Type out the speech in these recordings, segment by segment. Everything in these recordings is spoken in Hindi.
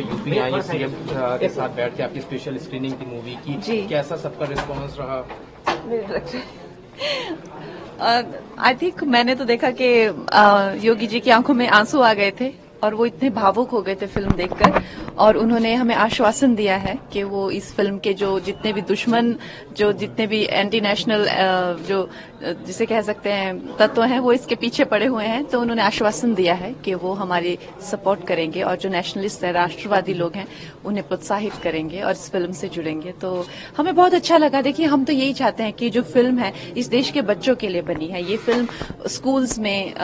यूपी आई सीएम के साथ बैठ के आपकी स्पेशल स्क्रीनिंग थी मूवी की। कैसा सबका रिस्पॉन्स रहा? आई थिंक मैंने तो देखा कि योगी जी की आँखों में आँसू आ गए थे और वो इतने भावुक हो गए थे फ़िल्म देखकर। और उन्होंने हमें आश्वासन दिया है कि वो इस फ़िल्म के जो जितने भी दुश्मन, जो जितने भी एंटी नेशनल जो जिसे कह सकते हैं, तत्व हैं, वो इसके पीछे पड़े हुए हैं तो उन्होंने आश्वासन दिया है कि वो हमारी सपोर्ट करेंगे और जो नेशनलिस्ट हैं, राष्ट्रवादी लोग हैं, उन्हें प्रोत्साहित करेंगे और इस फ़िल्म से जुड़ेंगे। तो हमें बहुत अच्छा लगा। देखिए, हम तो यही चाहते हैं कि जो फ़िल्म है, इस देश के बच्चों के लिए बनी है। ये फ़िल्म स्कूल्स में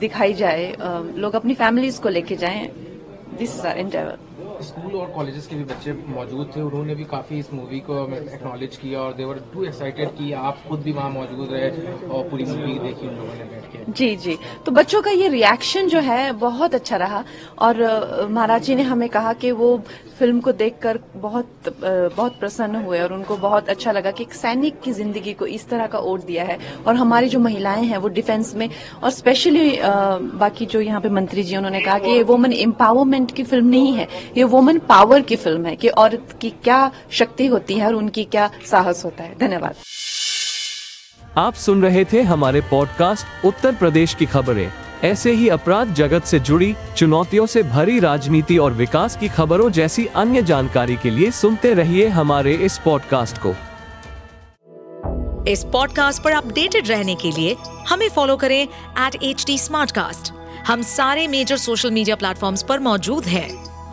दिखाई जाए लोग अपनी फैमिलीज़ को लेके जाएँ this is our endeavor. School और कॉलेजेस के भी बच्चे मौजूद थे। उन्होंने भी काफ़ी इस मूवी को एक्नॉलेज किया और देवर टू एक्साइटेड कि आप खुद भी वहाँ मौजूद रहे और पूरी मूवी देखी उन लोगों ने बैठ के। जी जी। तो बच्चों का ये रिएक्शन जो है, बहुत अच्छा रहा। और महाराज जी ने हमें कहा कि वो फ़िल्म को देखकर बहुत बहुत प्रसन्न हुए और उनको बहुत अच्छा लगा कि एक सैनिक की ज़िंदगी को इस तरह का ओट दिया है। और हमारी जो महिलाएँ हैं, वो डिफेंस में और स्पेशली बाकी जो यहाँ पे मंत्री जी उन्होंने कहा कि ये वुमन एम्पावरमेंट की फ़िल्म नहीं है। ये वुमन पावर की फ़िल्म है कि औरत की क्या शक्ति होती है और उनकी क्या साहस होता है। धन्यवाद। आप सुन रहे थे हमारे पॉडकास्ट उत्तर प्रदेश की खबरें। ऐसे ही अपराध जगत से जुड़ी चुनौतियों से भरी राजनीति और विकास की खबरों जैसी अन्य जानकारी के लिए सुनते रहिए हमारे इस पॉडकास्ट को। इस पॉडकास्ट पर अपडेटेड रहने के लिए हमें फॉलो करें एट एच हम सारे मेजर सोशल मीडिया प्लेटफॉर्म्स पर मौजूद हैं।